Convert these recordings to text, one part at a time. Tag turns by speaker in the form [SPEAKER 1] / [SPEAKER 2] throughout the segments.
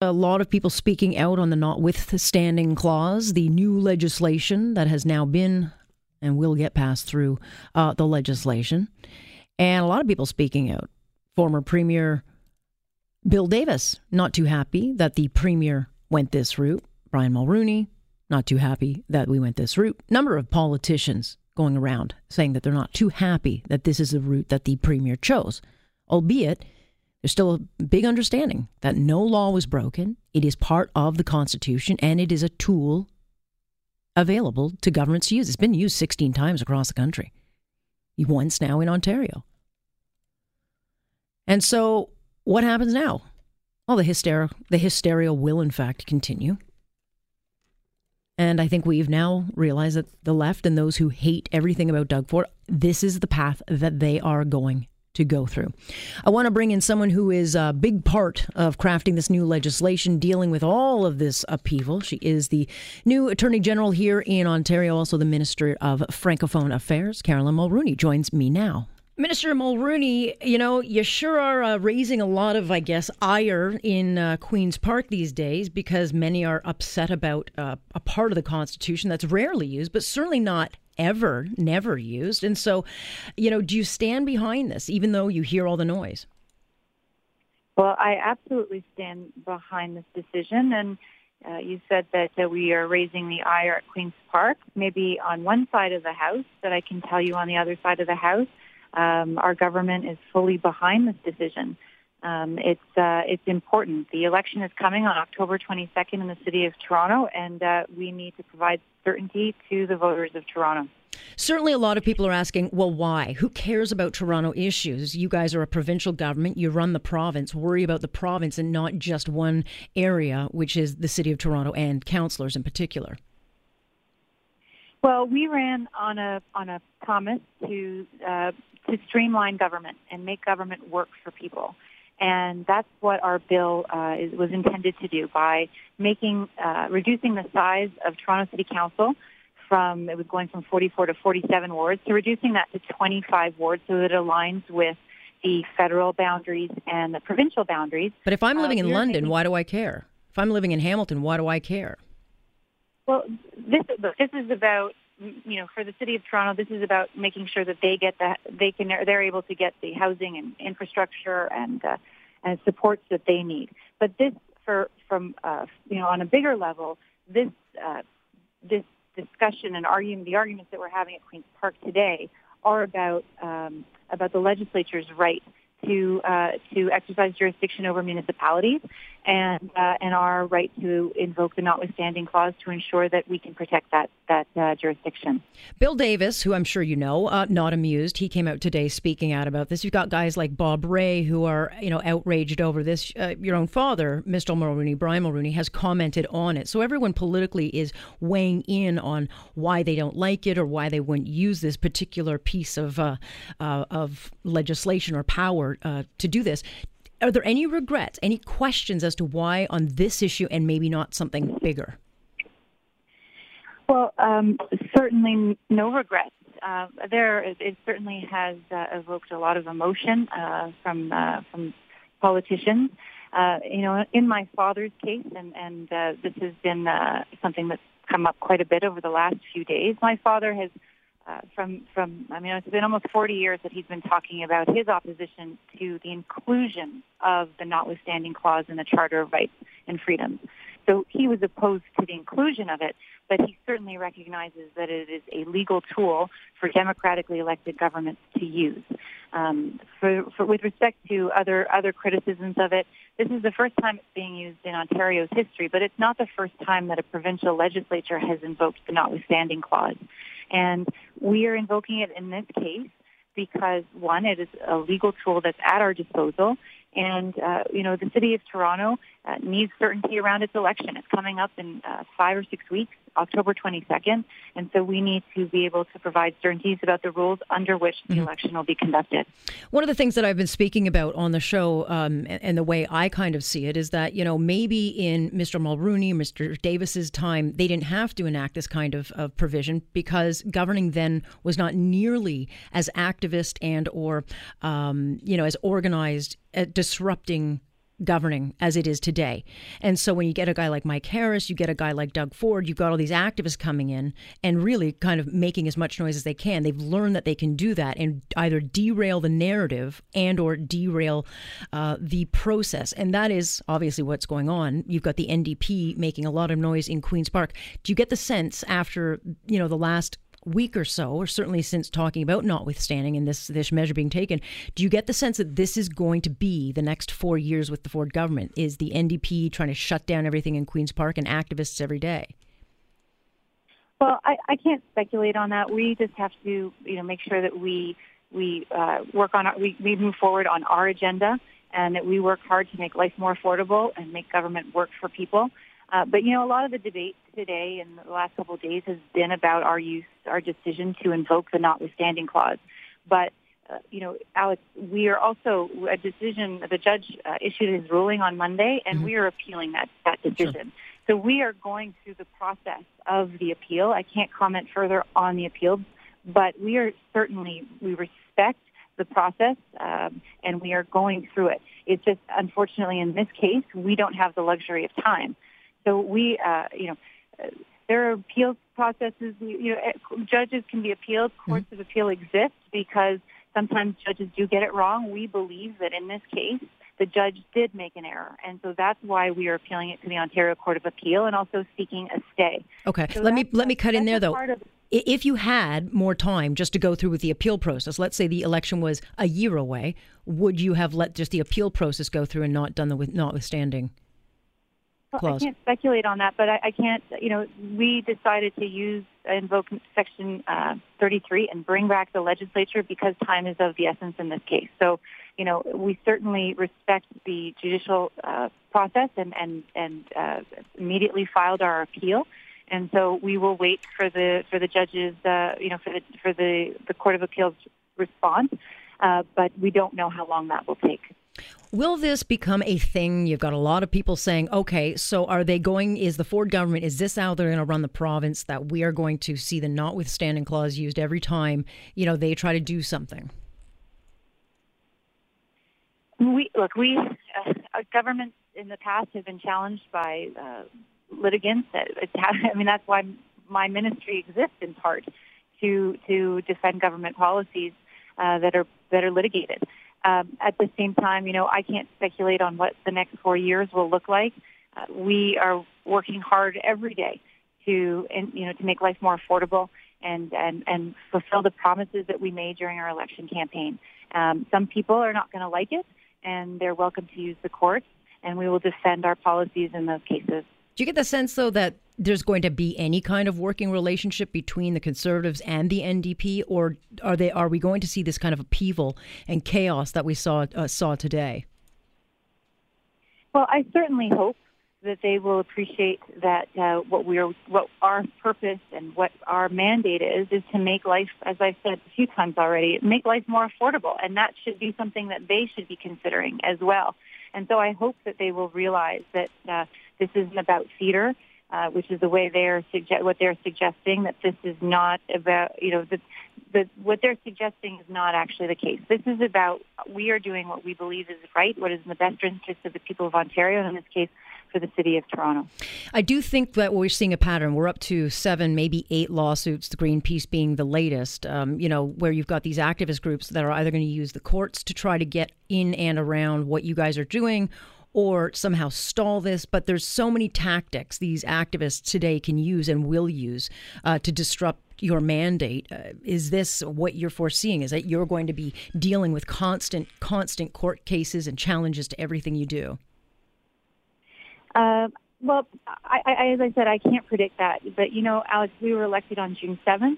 [SPEAKER 1] A lot of people speaking out on the notwithstanding clause, the new legislation that has now been and will get passed through uh, the legislation. And a lot of people speaking out. Former Premier Bill Davis, not too happy that the Premier went this route. Brian Mulroney, not too happy that we went this route. Number of politicians going around saying that they're not too happy that this is the route that the Premier chose, albeit there's still a big understanding that no law was broken. It is part of the Constitution and it is a tool available to governments to use. It's been used 16 times across the country, once now in Ontario. And so, what happens now? Well, the hysteria, the hysteria will, in fact, continue. And I think we've now realized that the left and those who hate everything about Doug Ford, this is the path that they are going to go through. I want to bring in someone who is a big part of crafting this new legislation dealing with all of this upheaval. She is the new Attorney General here in Ontario, also the Minister of Francophone Affairs. Caroline Mulroney joins me now. Minister Mulroney, you know, you sure are uh, raising a lot of, I guess, ire in uh, Queen's Park these days because many are upset about uh, a part of the Constitution that's rarely used, but certainly not ever, never used. And so, you know, do you stand behind this, even though you hear all the noise?
[SPEAKER 2] Well, I absolutely stand behind this decision. And uh, you said that uh, we are raising the ire at Queen's Park, maybe on one side of the House, but I can tell you on the other side of the House, um, our government is fully behind this decision. Um, it's uh, it's important. The election is coming on October 22nd in the city of Toronto, and uh, we need to provide certainty to the voters of Toronto.
[SPEAKER 1] Certainly, a lot of people are asking, well, why? Who cares about Toronto issues? You guys are a provincial government. You run the province. Worry about the province and not just one area, which is the city of Toronto and councillors in particular.
[SPEAKER 2] Well, we ran on a on a promise to uh, to streamline government and make government work for people. And that's what our bill uh, is, was intended to do by making, uh, reducing the size of Toronto City Council from, it was going from 44 to 47 wards to reducing that to 25 wards so that it aligns with the federal boundaries and the provincial boundaries.
[SPEAKER 1] But if I'm living uh, in London, making, why do I care? If I'm living in Hamilton, why do I care?
[SPEAKER 2] Well, this, this is about you know, for the city of Toronto, this is about making sure that they get that they can they're able to get the housing and infrastructure and uh, and supports that they need. But this, for from uh, you know, on a bigger level, this uh, this discussion and argument, the arguments that we're having at Queens Park today, are about um, about the legislature's right to uh, to exercise jurisdiction over municipalities and uh, and our right to invoke the notwithstanding clause to ensure that we can protect that that uh, jurisdiction.
[SPEAKER 1] Bill Davis, who I'm sure you know, uh, not amused. He came out today speaking out about this. You've got guys like Bob Rae who are you know outraged over this. Uh, your own father, Mr. Mulroney, Brian Mulroney, has commented on it. So everyone politically is weighing in on why they don't like it or why they wouldn't use this particular piece of uh, of legislation or power to do this are there any regrets, any questions as to why on this issue and maybe not something bigger?
[SPEAKER 2] Well, um, certainly no regrets. Uh, there, it certainly has uh, evoked a lot of emotion uh, from uh, from politicians. Uh, you know, in my father's case, and and uh, this has been something that's come up quite a bit over the last few days. My father has uh, from from I mean it's been almost 40 years that he's been talking about his opposition to the inclusion of the notwithstanding clause in the Charter of Rights and Freedoms. So he was opposed to the inclusion of it, but he certainly recognizes that it is a legal tool for democratically elected governments to use. Um, for, for, with respect to other other criticisms of it, this is the first time it's being used in Ontario's history, but it's not the first time that a provincial legislature has invoked the notwithstanding clause. And we are invoking it in this case because one, it is a legal tool that's at our disposal, and uh, you know the city of Toronto uh, needs certainty around its election. It's coming up in uh, five or six weeks, October 22nd, and so we need to be able to provide certainties about the rules under which the mm-hmm. election will be conducted.
[SPEAKER 1] One of the things that I've been speaking about on the show, um, and the way I kind of see it, is that you know maybe in Mr. Mulroney, Mr. Davis's time, they didn't have to enact this kind of, of provision because governing then was not nearly as activist and or um, you know as organized at disrupting governing as it is today. And so when you get a guy like Mike Harris, you get a guy like Doug Ford, you've got all these activists coming in and really kind of making as much noise as they can. They've learned that they can do that and either derail the narrative and or derail uh, the process. And that is obviously what's going on. You've got the NDP making a lot of noise in Queen's Park. Do you get the sense after, you know, the last week or so, or certainly since talking about notwithstanding and this this measure being taken, do you get the sense that this is going to be the next four years with the Ford government? Is the NDP trying to shut down everything in Queens Park and activists every day?
[SPEAKER 2] Well, I, I can't speculate on that. We just have to, you know, make sure that we we uh, work on our, we, we move forward on our agenda and that we work hard to make life more affordable and make government work for people. Uh, but you know, a lot of the debate today and the last couple of days has been about our use, our decision to invoke the notwithstanding clause. But uh, you know, Alex, we are also a decision. The judge uh, issued his ruling on Monday, and mm-hmm. we are appealing that that decision. Sure. So we are going through the process of the appeal. I can't comment further on the appeal, but we are certainly we respect the process, um, and we are going through it. It's just unfortunately in this case we don't have the luxury of time. So we, uh, you know, uh, there are appeals processes. You know, eh, judges can be appealed. Mm-hmm. Courts mm-hmm. of appeal exist because sometimes judges do get it wrong. We believe that in this case, the judge did make an error, and so that's why we are appealing it to the Ontario Court of Appeal and also seeking a stay.
[SPEAKER 1] Okay, so let me let me cut in there though. Of, if you had more time just to go through with the appeal process, let's say the election was a year away, would you have let just the appeal process go through and not done the with notwithstanding?
[SPEAKER 2] Well, I can't speculate on that, but I, I, can't. You know, we decided to use uh, invoke Section uh, 33 and bring back the legislature because time is of the essence in this case. So, you know, we certainly respect the judicial uh, process and and and uh, immediately filed our appeal. And so we will wait for the for the judges, uh, you know, for the for the the Court of Appeals response. Uh, but we don't know how long that will take.
[SPEAKER 1] Will this become a thing? You've got a lot of people saying, okay, so are they going, is the Ford government, is this how they're going to run the province that we are going to see the notwithstanding clause used every time, you know, they try to do something?
[SPEAKER 2] We, look, we, uh, governments in the past have been challenged by uh, litigants. I mean, that's why my ministry exists in part to, to defend government policies uh, that are, that are litigated. Um, at the same time, you know, I can't speculate on what the next four years will look like. Uh, we are working hard every day to, and, you know, to make life more affordable and, and, and fulfill the promises that we made during our election campaign. Um, some people are not going to like it, and they're welcome to use the courts, and we will defend our policies in those cases.
[SPEAKER 1] Do you get the sense, though, that there's going to be any kind of working relationship between the Conservatives and the NDP, or are they are we going to see this kind of upheaval and chaos that we saw uh, saw today?
[SPEAKER 2] Well, I certainly hope that they will appreciate that uh, what we are, what our purpose and what our mandate is, is to make life, as I've said a few times already, make life more affordable, and that should be something that they should be considering as well. And so I hope that they will realize that uh, this isn't about theater, uh, which is the way they're suggest what they're suggesting that this is not about you know the, the what they're suggesting is not actually the case. This is about we are doing what we believe is right, what is in the best interest of the people of Ontario, and in this case, for the city of Toronto.
[SPEAKER 1] I do think that we're seeing a pattern. We're up to seven, maybe eight lawsuits, the Greenpeace being the latest, um, you know, where you've got these activist groups that are either going to use the courts to try to get in and around what you guys are doing or somehow stall this. But there's so many tactics these activists today can use and will use uh, to disrupt your mandate. Uh, is this what you're foreseeing? Is that you're going to be dealing with constant, constant court cases and challenges to everything you do?
[SPEAKER 2] Uh, well, I, I, as I said, I can't predict that. But you know, Alex, we were elected on June 7th.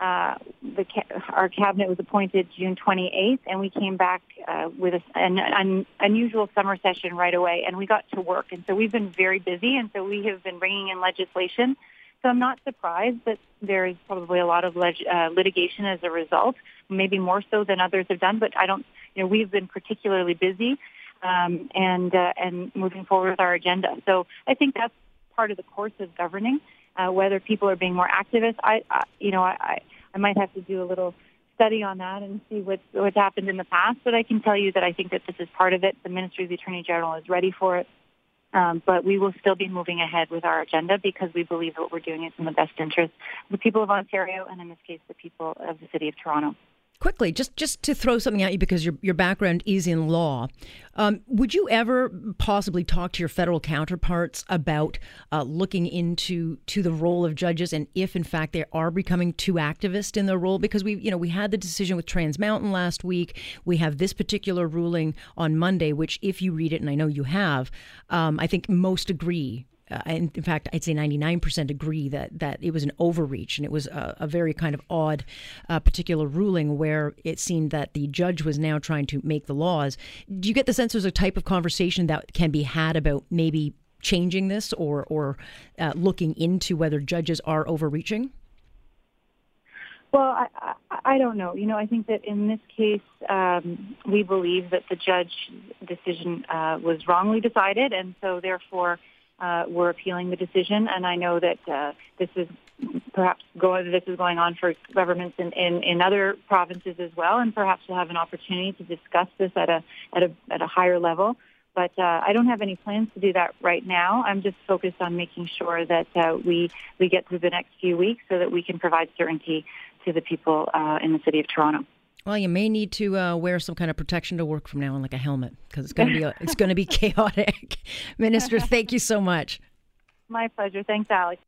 [SPEAKER 2] Uh, the, our cabinet was appointed June 28th, and we came back uh, with a, an, an unusual summer session right away, and we got to work. And so we've been very busy, and so we have been bringing in legislation. So I'm not surprised that there is probably a lot of leg- uh, litigation as a result, maybe more so than others have done. But I don't, you know, we've been particularly busy um, and uh, and moving forward with our agenda. So I think that's part of the course of governing. Uh, whether people are being more activist, I, I you know, I, I might have to do a little study on that and see what's what's happened in the past. But I can tell you that I think that this is part of it. The Ministry of the Attorney General is ready for it. Um, but we will still be moving ahead with our agenda because we believe what we're doing is in the best interest of the people of Ontario and in this case the people of the City of Toronto
[SPEAKER 1] quickly, just just to throw something at you because your your background is in law, um, would you ever possibly talk to your federal counterparts about uh, looking into to the role of judges and if in fact they are becoming too activist in their role? Because we you know we had the decision with Trans Mountain last week. We have this particular ruling on Monday, which if you read it, and I know you have, um, I think most agree uh, and in fact, I'd say 99% agree that, that it was an overreach and it was a, a very kind of odd uh, particular ruling where it seemed that the judge was now trying to make the laws. Do you get the sense there's a type of conversation that can be had about maybe changing this or, or uh, looking into whether judges are overreaching?
[SPEAKER 2] Well, I, I, I don't know. You know, I think that in this case, um, we believe that the judge decision uh, was wrongly decided, and so therefore uh, we're appealing the decision, and I know that uh, this is perhaps going this is going on for governments in, in, in other provinces as well, and perhaps we'll have an opportunity to discuss this at a at a at a higher level. But uh, I don't have any plans to do that right now. I'm just focused on making sure that uh, we we get through the next few weeks so that we can provide certainty to the people uh, in the city of Toronto.
[SPEAKER 1] Well, you may need to uh, wear some kind of protection to work from now on, like a helmet, because it's going to be a, it's going to be chaotic. Minister, thank you so much.
[SPEAKER 2] My pleasure. Thanks, Alex.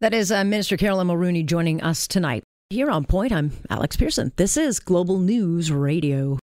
[SPEAKER 1] That is uh, Minister Caroline Mulroney joining us tonight. Here on Point, I'm Alex Pierson. This is Global News Radio.